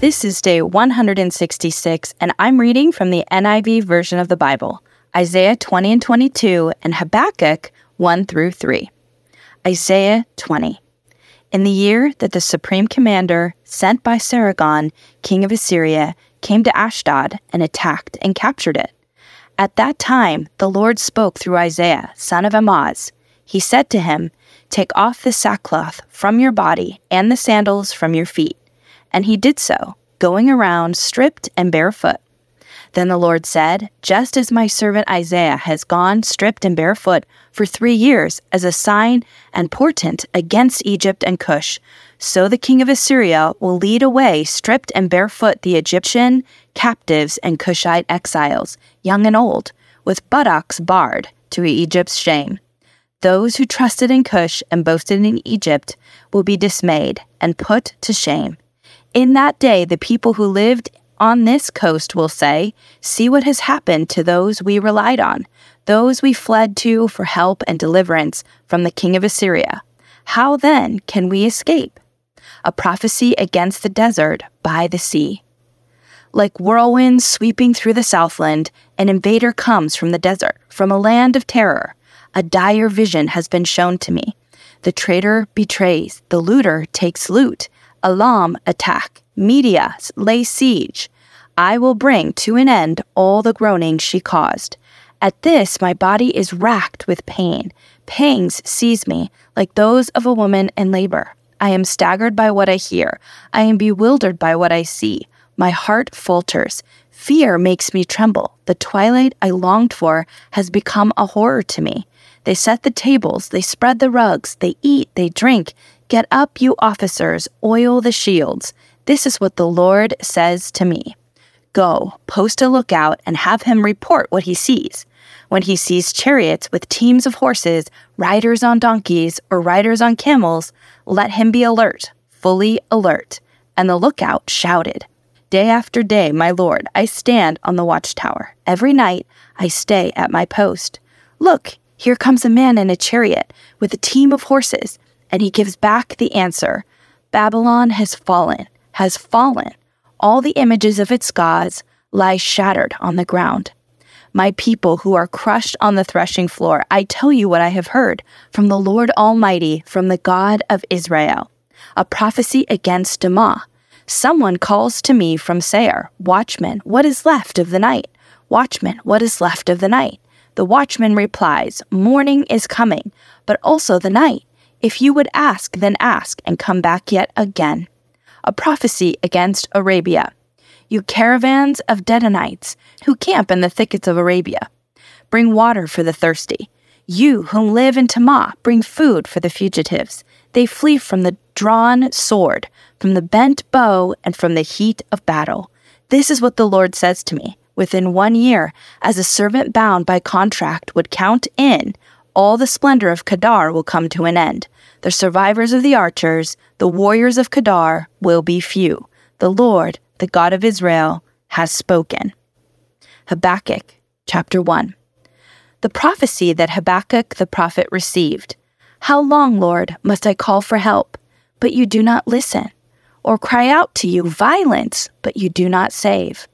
This is day 166, and I'm reading from the NIV version of the Bible, Isaiah 20 and 22, and Habakkuk 1 through 3. Isaiah 20. In the year that the supreme commander, sent by Sargon, king of Assyria, came to Ashdod and attacked and captured it. At that time, the Lord spoke through Isaiah, son of Amoz. He said to him, Take off the sackcloth from your body and the sandals from your feet and he did so, going around stripped and barefoot. Then the Lord said, Just as my servant Isaiah has gone stripped and barefoot for three years as a sign and portent against Egypt and Cush, so the king of Assyria will lead away stripped and barefoot the Egyptian captives and Cushite exiles, young and old, with buttocks barred to Egypt's shame. Those who trusted in Cush and boasted in Egypt will be dismayed and put to shame. In that day, the people who lived on this coast will say, See what has happened to those we relied on, those we fled to for help and deliverance from the king of Assyria. How then can we escape? A prophecy against the desert by the sea. Like whirlwinds sweeping through the southland, an invader comes from the desert, from a land of terror. A dire vision has been shown to me. The traitor betrays, the looter takes loot, Elam attack, Media lay siege. I will bring to an end all the groaning she caused. At this, my body is racked with pain. Pangs seize me, like those of a woman in labor. I am staggered by what I hear. I am bewildered by what I see. My heart falters. Fear makes me tremble. The twilight I longed for has become a horror to me. They set the tables, they spread the rugs, they eat, they drink. Get up, you officers, oil the shields. This is what the Lord says to me Go, post a lookout, and have him report what he sees. When he sees chariots with teams of horses, riders on donkeys, or riders on camels, let him be alert, fully alert. And the lookout shouted, Day after day, my Lord, I stand on the watchtower. Every night I stay at my post. Look, here comes a man in a chariot with a team of horses and he gives back the answer Babylon has fallen, has fallen. All the images of its gods lie shattered on the ground. My people who are crushed on the threshing floor, I tell you what I have heard from the Lord Almighty, from the God of Israel. A prophecy against Dumah. Someone calls to me from Seir, Watchman, what is left of the night? Watchman, what is left of the night? The watchman replies, Morning is coming, but also the night. If you would ask, then ask, and come back yet again. A prophecy against Arabia. You caravans of Dedanites who camp in the thickets of Arabia, bring water for the thirsty. You who live in Tema, bring food for the fugitives. They flee from the drawn sword, from the bent bow, and from the heat of battle. This is what the Lord says to me. Within one year, as a servant bound by contract would count in all the splendor of Kedar will come to an end. The survivors of the archers, the warriors of Kedar, will be few. The Lord, the God of Israel, has spoken. Habakkuk chapter 1. The prophecy that Habakkuk the prophet received. How long, Lord, must I call for help, but you do not listen? Or cry out to you violence, but you do not save?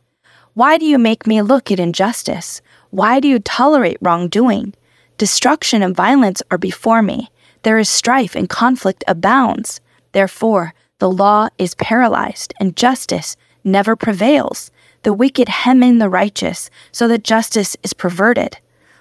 Why do you make me look at injustice? Why do you tolerate wrongdoing? Destruction and violence are before me. There is strife and conflict abounds. Therefore, the law is paralyzed and justice never prevails. The wicked hem in the righteous, so that justice is perverted.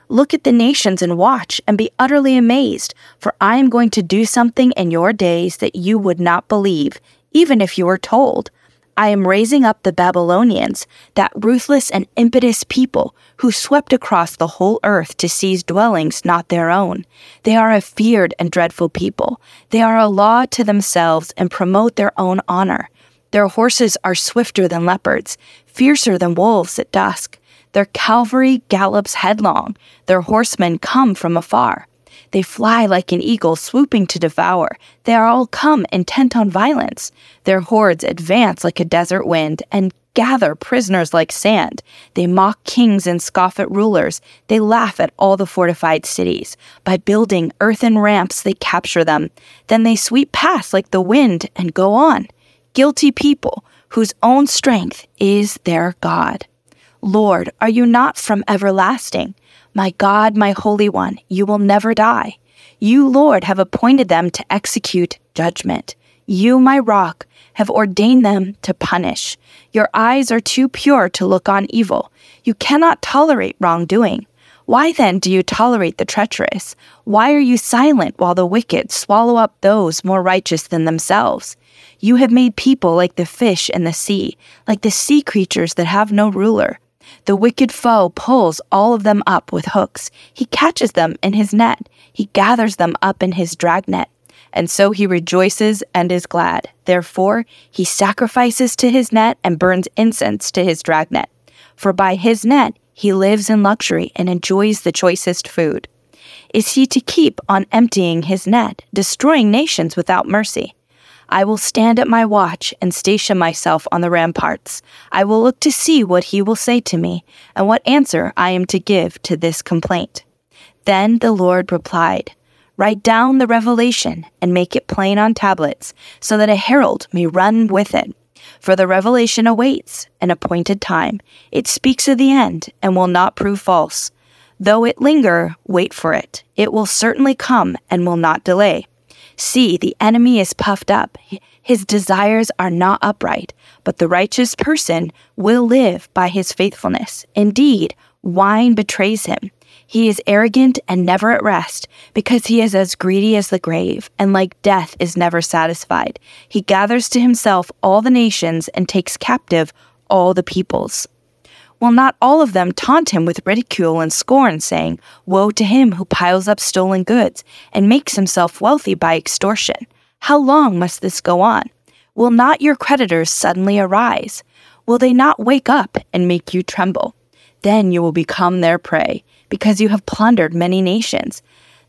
Look at the nations and watch and be utterly amazed, for I am going to do something in your days that you would not believe, even if you were told. I am raising up the Babylonians, that ruthless and impetuous people who swept across the whole earth to seize dwellings not their own. They are a feared and dreadful people. They are a law to themselves and promote their own honor. Their horses are swifter than leopards, fiercer than wolves at dusk. Their cavalry gallops headlong. Their horsemen come from afar. They fly like an eagle swooping to devour. They are all come intent on violence. Their hordes advance like a desert wind and gather prisoners like sand. They mock kings and scoff at rulers. They laugh at all the fortified cities. By building earthen ramps, they capture them. Then they sweep past like the wind and go on. Guilty people whose own strength is their God. Lord, are you not from everlasting? My God, my Holy One, you will never die. You, Lord, have appointed them to execute judgment. You, my rock, have ordained them to punish. Your eyes are too pure to look on evil. You cannot tolerate wrongdoing. Why then do you tolerate the treacherous? Why are you silent while the wicked swallow up those more righteous than themselves? You have made people like the fish in the sea, like the sea creatures that have no ruler. The wicked foe pulls all of them up with hooks. He catches them in his net. He gathers them up in his dragnet. And so he rejoices and is glad. Therefore, he sacrifices to his net and burns incense to his dragnet. For by his net he lives in luxury and enjoys the choicest food. Is he to keep on emptying his net, destroying nations without mercy? I will stand at my watch and station myself on the ramparts. I will look to see what he will say to me, and what answer I am to give to this complaint. Then the Lord replied, Write down the revelation and make it plain on tablets, so that a herald may run with it. For the revelation awaits an appointed time. It speaks of the end and will not prove false. Though it linger, wait for it. It will certainly come and will not delay. See, the enemy is puffed up. His desires are not upright, but the righteous person will live by his faithfulness. Indeed, wine betrays him. He is arrogant and never at rest, because he is as greedy as the grave, and like death is never satisfied. He gathers to himself all the nations and takes captive all the peoples. Will not all of them taunt him with ridicule and scorn, saying, Woe to him who piles up stolen goods and makes himself wealthy by extortion? How long must this go on? Will not your creditors suddenly arise? Will they not wake up and make you tremble? Then you will become their prey, because you have plundered many nations.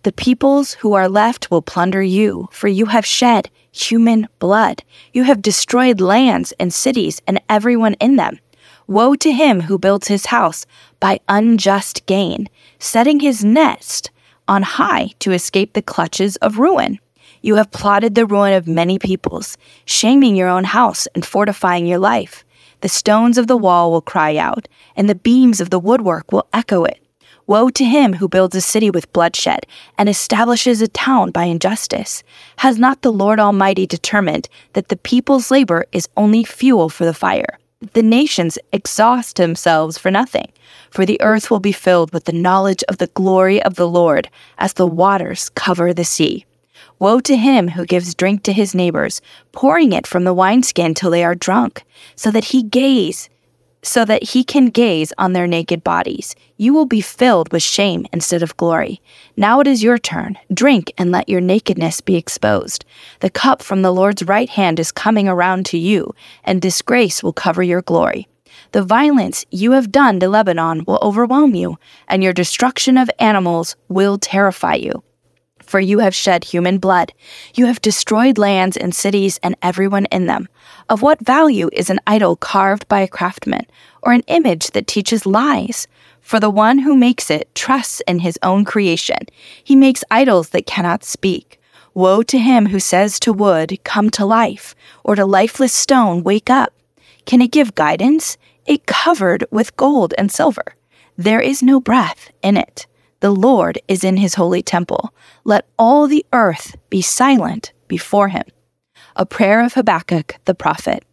The peoples who are left will plunder you, for you have shed human blood. You have destroyed lands and cities and everyone in them. Woe to him who builds his house by unjust gain, setting his nest on high to escape the clutches of ruin. You have plotted the ruin of many peoples, shaming your own house and fortifying your life. The stones of the wall will cry out, and the beams of the woodwork will echo it. Woe to him who builds a city with bloodshed and establishes a town by injustice. Has not the Lord Almighty determined that the people's labor is only fuel for the fire? The nations exhaust themselves for nothing, for the earth will be filled with the knowledge of the glory of the Lord as the waters cover the sea. Woe to him who gives drink to his neighbors, pouring it from the wineskin till they are drunk, so that he gaze so that he can gaze on their naked bodies. You will be filled with shame instead of glory. Now it is your turn. Drink and let your nakedness be exposed. The cup from the Lord's right hand is coming around to you, and disgrace will cover your glory. The violence you have done to Lebanon will overwhelm you, and your destruction of animals will terrify you for you have shed human blood. You have destroyed lands and cities and everyone in them. Of what value is an idol carved by a craftsman, or an image that teaches lies? For the one who makes it trusts in his own creation. He makes idols that cannot speak. Woe to him who says to wood, Come to life, or to lifeless stone, Wake up. Can it give guidance? It covered with gold and silver. There is no breath in it. The Lord is in his holy temple. Let all the earth be silent before him. A prayer of Habakkuk the prophet.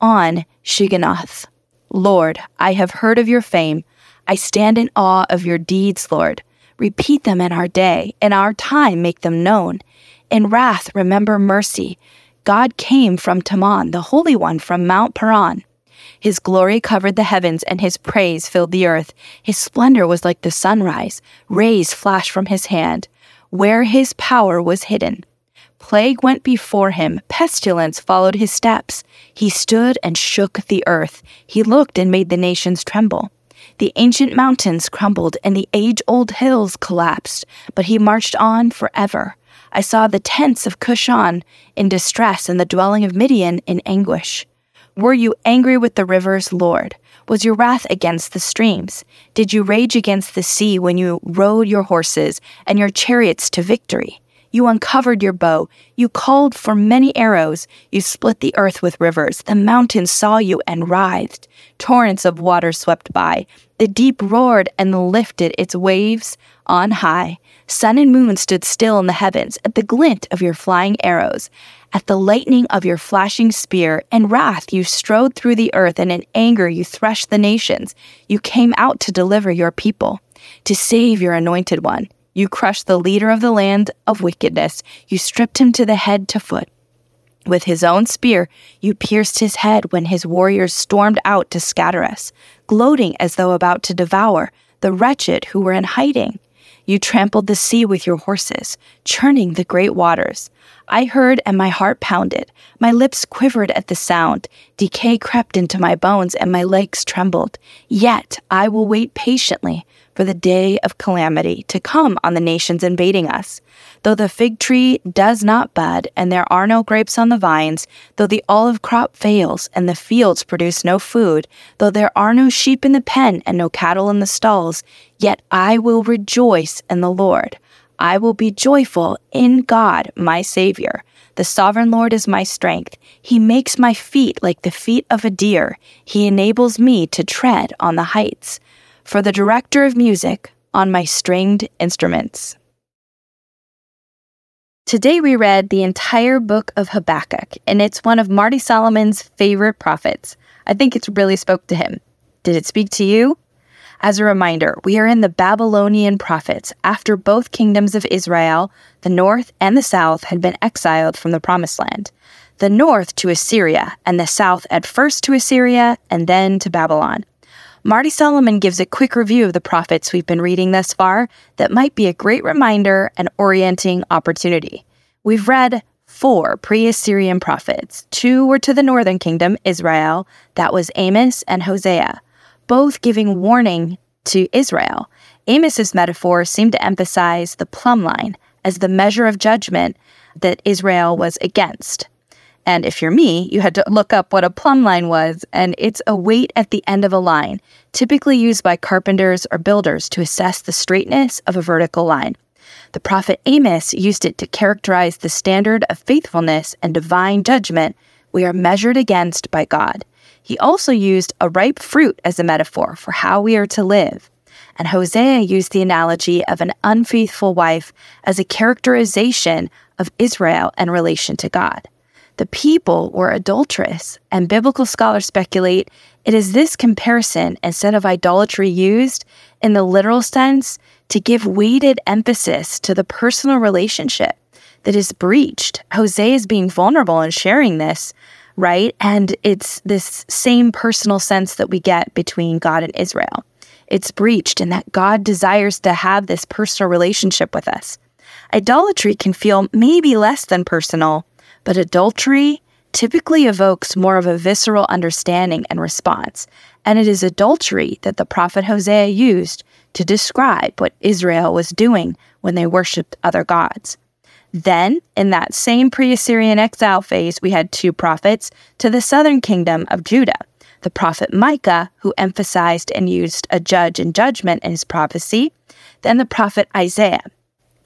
On Shigionoth. Lord, I have heard of your fame. I stand in awe of your deeds, Lord. Repeat them in our day. In our time, make them known. In wrath, remember mercy. God came from Teman, the Holy One from Mount Paran. His glory covered the heavens, and his praise filled the earth. His splendor was like the sunrise. Rays flashed from his hand. Where his power was hidden, Plague went before him, pestilence followed his steps. He stood and shook the earth. He looked and made the nations tremble. The ancient mountains crumbled and the age old hills collapsed, but he marched on forever. I saw the tents of Cushan in distress and the dwelling of Midian in anguish. Were you angry with the rivers, Lord? Was your wrath against the streams? Did you rage against the sea when you rode your horses and your chariots to victory? You uncovered your bow. You called for many arrows. You split the earth with rivers. The mountains saw you and writhed. Torrents of water swept by. The deep roared and lifted its waves on high. Sun and moon stood still in the heavens at the glint of your flying arrows. At the lightning of your flashing spear, in wrath you strode through the earth, and in anger you threshed the nations. You came out to deliver your people, to save your anointed one. You crushed the leader of the land of wickedness. You stripped him to the head to foot. With his own spear, you pierced his head when his warriors stormed out to scatter us, gloating as though about to devour the wretched who were in hiding. You trampled the sea with your horses, churning the great waters. I heard and my heart pounded. My lips quivered at the sound. Decay crept into my bones and my legs trembled. Yet I will wait patiently for the day of calamity to come on the nations invading us. Though the fig tree does not bud, and there are no grapes on the vines, though the olive crop fails, and the fields produce no food, though there are no sheep in the pen, and no cattle in the stalls, yet I will rejoice in the Lord. I will be joyful in God, my Savior. The sovereign Lord is my strength. He makes my feet like the feet of a deer. He enables me to tread on the heights for the director of music on my stringed instruments. Today we read the entire book of Habakkuk, and it's one of Marty Solomon's favorite prophets. I think it really spoke to him. Did it speak to you? As a reminder, we are in the Babylonian prophets after both kingdoms of Israel, the north and the south, had been exiled from the Promised Land. The north to Assyria, and the south at first to Assyria and then to Babylon. Marty Solomon gives a quick review of the prophets we've been reading thus far that might be a great reminder and orienting opportunity. We've read four pre Assyrian prophets. Two were to the northern kingdom, Israel, that was Amos and Hosea, both giving warning to Israel. Amos's metaphor seemed to emphasize the plumb line as the measure of judgment that Israel was against. And if you're me, you had to look up what a plumb line was, and it's a weight at the end of a line, typically used by carpenters or builders to assess the straightness of a vertical line. The prophet Amos used it to characterize the standard of faithfulness and divine judgment we are measured against by God. He also used a ripe fruit as a metaphor for how we are to live. And Hosea used the analogy of an unfaithful wife as a characterization of Israel in relation to God the people were adulterous, and biblical scholars speculate it is this comparison instead of idolatry used in the literal sense to give weighted emphasis to the personal relationship that is breached. Hosea is being vulnerable in sharing this, right? And it's this same personal sense that we get between God and Israel. It's breached, and that God desires to have this personal relationship with us. Idolatry can feel maybe less than personal but adultery typically evokes more of a visceral understanding and response, and it is adultery that the prophet Hosea used to describe what Israel was doing when they worshiped other gods. Then, in that same pre Assyrian exile phase, we had two prophets to the southern kingdom of Judah the prophet Micah, who emphasized and used a judge and judgment in his prophecy, then the prophet Isaiah,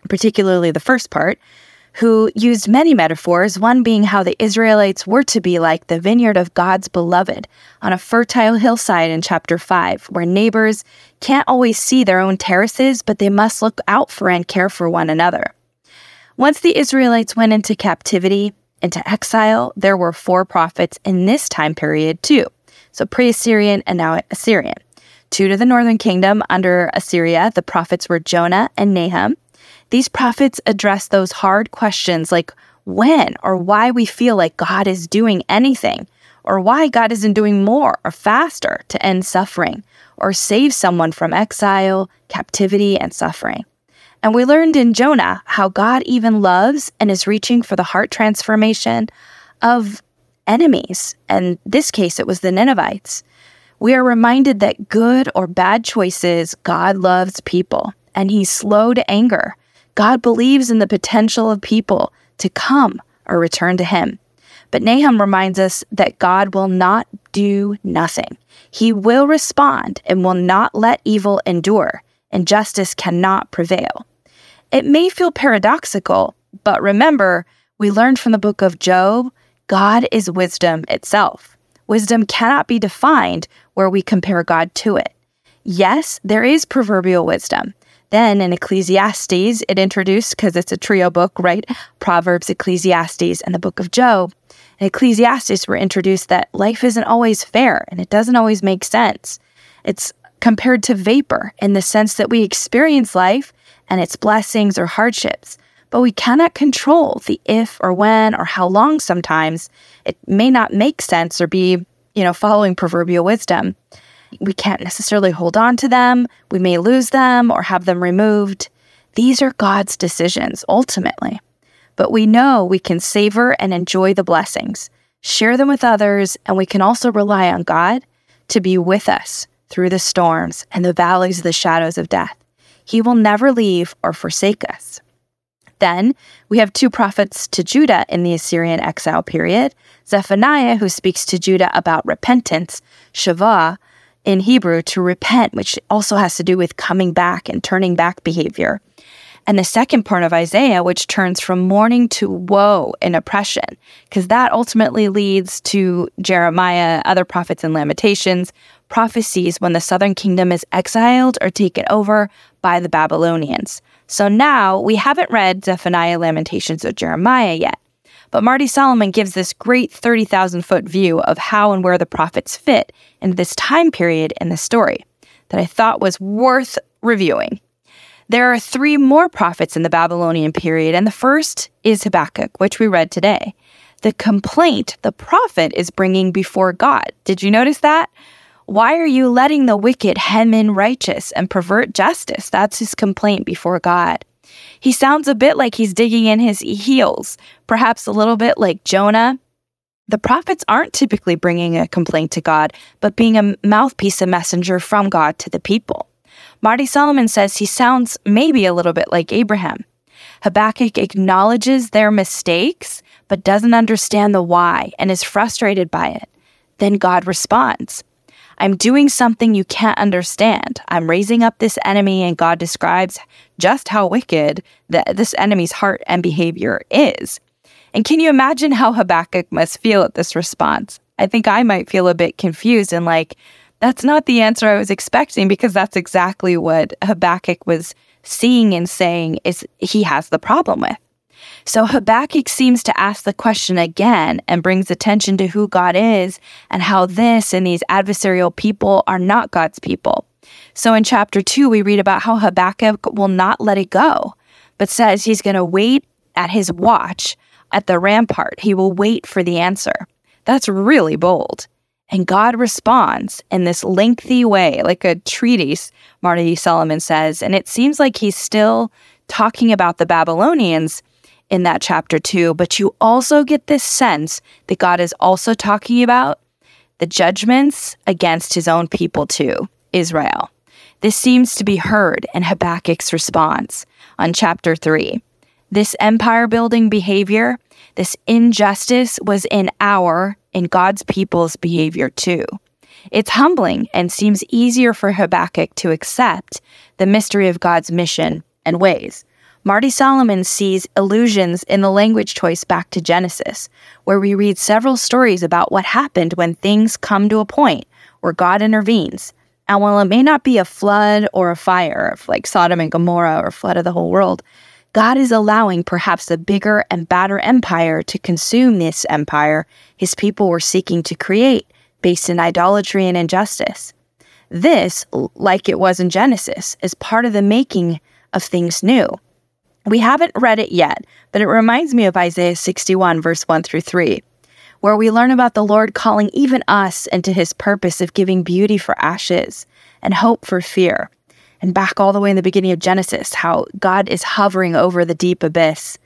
particularly the first part, who used many metaphors, one being how the Israelites were to be like the vineyard of God's beloved on a fertile hillside in chapter 5, where neighbors can't always see their own terraces, but they must look out for and care for one another. Once the Israelites went into captivity, into exile, there were four prophets in this time period too. So pre Assyrian and now Assyrian. Two to the northern kingdom under Assyria, the prophets were Jonah and Nahum. These prophets address those hard questions like when or why we feel like God is doing anything, or why God isn't doing more or faster to end suffering or save someone from exile, captivity, and suffering. And we learned in Jonah how God even loves and is reaching for the heart transformation of enemies. And this case, it was the Ninevites. We are reminded that good or bad choices, God loves people and he's slow to anger. God believes in the potential of people to come or return to him. But Nahum reminds us that God will not do nothing. He will respond and will not let evil endure, and justice cannot prevail. It may feel paradoxical, but remember, we learned from the book of Job God is wisdom itself. Wisdom cannot be defined where we compare God to it. Yes, there is proverbial wisdom. Then in Ecclesiastes, it introduced, because it's a trio book, right? Proverbs, Ecclesiastes, and the book of Job. In Ecclesiastes, we're introduced that life isn't always fair and it doesn't always make sense. It's compared to vapor in the sense that we experience life and its blessings or hardships but we cannot control the if or when or how long sometimes. It may not make sense or be, you know, following proverbial wisdom. We can't necessarily hold on to them. We may lose them or have them removed. These are God's decisions ultimately. But we know we can savor and enjoy the blessings, share them with others, and we can also rely on God to be with us through the storms and the valleys of the shadows of death. He will never leave or forsake us. Then we have two prophets to Judah in the Assyrian exile period Zephaniah, who speaks to Judah about repentance, Shavah, in Hebrew, to repent, which also has to do with coming back and turning back behavior. And the second part of Isaiah, which turns from mourning to woe and oppression, because that ultimately leads to Jeremiah, other prophets and Lamentations, prophecies when the southern kingdom is exiled or taken over by the Babylonians. So now we haven't read Zephaniah, Lamentations, or Jeremiah yet. But Marty Solomon gives this great 30,000 foot view of how and where the prophets fit in this time period in the story that I thought was worth reviewing. There are three more prophets in the Babylonian period, and the first is Habakkuk, which we read today. The complaint the prophet is bringing before God. Did you notice that? Why are you letting the wicked hem in righteous and pervert justice? That's his complaint before God. He sounds a bit like he's digging in his heels, perhaps a little bit like Jonah. The prophets aren't typically bringing a complaint to God, but being a mouthpiece, a messenger from God to the people. Marty Solomon says he sounds maybe a little bit like Abraham. Habakkuk acknowledges their mistakes, but doesn't understand the why and is frustrated by it. Then God responds. I'm doing something you can't understand. I'm raising up this enemy, and God describes just how wicked that this enemy's heart and behavior is. And can you imagine how Habakkuk must feel at this response? I think I might feel a bit confused and like, that's not the answer I was expecting because that's exactly what Habakkuk was seeing and saying is he has the problem with. So Habakkuk seems to ask the question again and brings attention to who God is and how this and these adversarial people are not God's people. So in chapter 2, we read about how Habakkuk will not let it go, but says he's going to wait at his watch at the rampart. He will wait for the answer. That's really bold. And God responds in this lengthy way, like a treatise, Marty Solomon says. And it seems like he's still talking about the Babylonians, in that chapter too, but you also get this sense that God is also talking about the judgments against his own people too, Israel. This seems to be heard in Habakkuk's response on chapter 3. This empire building behavior, this injustice was in our, in God's people's behavior too. It's humbling and seems easier for Habakkuk to accept the mystery of God's mission and ways. Marty Solomon sees allusions in the language choice back to Genesis, where we read several stories about what happened when things come to a point where God intervenes. And while it may not be a flood or a fire, like Sodom and Gomorrah or flood of the whole world, God is allowing perhaps a bigger and badder empire to consume this empire his people were seeking to create based in idolatry and injustice. This, like it was in Genesis, is part of the making of things new. We haven't read it yet, but it reminds me of Isaiah 61, verse 1 through 3, where we learn about the Lord calling even us into his purpose of giving beauty for ashes and hope for fear. And back all the way in the beginning of Genesis, how God is hovering over the deep abyss,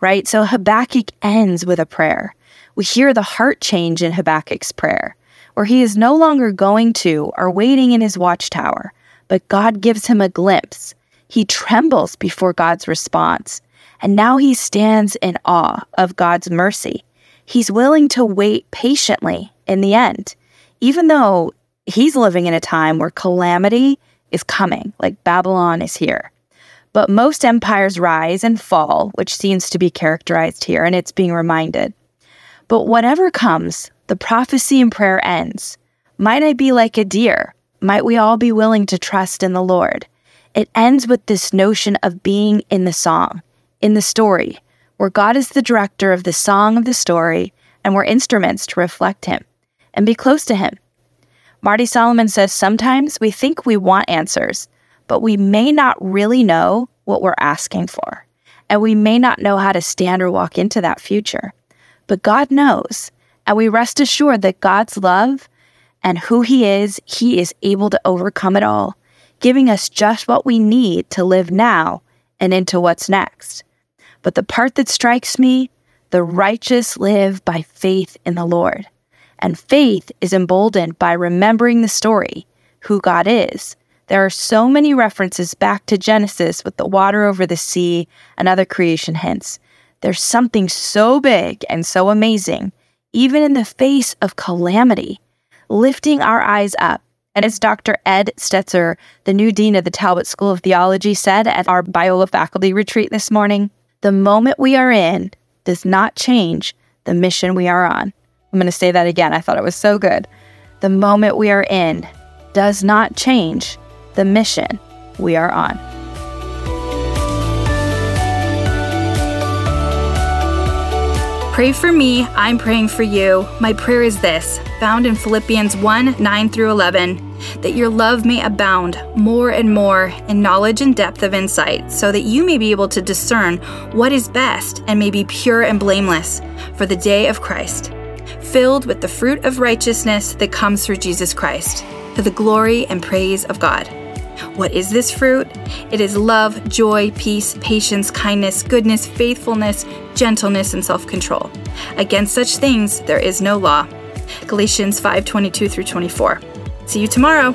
right? So Habakkuk ends with a prayer. We hear the heart change in Habakkuk's prayer, where he is no longer going to or waiting in his watchtower, but God gives him a glimpse he trembles before God's response, and now he stands in awe of God's mercy. He's willing to wait patiently in the end, even though he's living in a time where calamity is coming, like Babylon is here. But most empires rise and fall, which seems to be characterized here, and it's being reminded. But whatever comes, the prophecy and prayer ends. Might I be like a deer? Might we all be willing to trust in the Lord? It ends with this notion of being in the song, in the story, where God is the director of the song of the story and we're instruments to reflect Him and be close to Him. Marty Solomon says sometimes we think we want answers, but we may not really know what we're asking for, and we may not know how to stand or walk into that future. But God knows, and we rest assured that God's love and who He is, He is able to overcome it all giving us just what we need to live now and into what's next. But the part that strikes me the righteous live by faith in the Lord. And faith is emboldened by remembering the story, who God is. There are so many references back to Genesis with the water over the sea and other creation hints. There's something so big and so amazing, even in the face of calamity, lifting our eyes up and as Dr. Ed Stetzer, the new dean of the Talbot School of Theology, said at our Biola faculty retreat this morning, the moment we are in does not change the mission we are on. I'm going to say that again. I thought it was so good. The moment we are in does not change the mission we are on. Pray for me, I'm praying for you. My prayer is this, found in Philippians 1 9 through 11, that your love may abound more and more in knowledge and depth of insight, so that you may be able to discern what is best and may be pure and blameless for the day of Christ, filled with the fruit of righteousness that comes through Jesus Christ, to the glory and praise of God. What is this fruit? It is love, joy, peace, patience, kindness, goodness, faithfulness, gentleness, and self control. Against such things there is no law. Galatians 5 22 through 24. See you tomorrow.